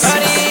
Ready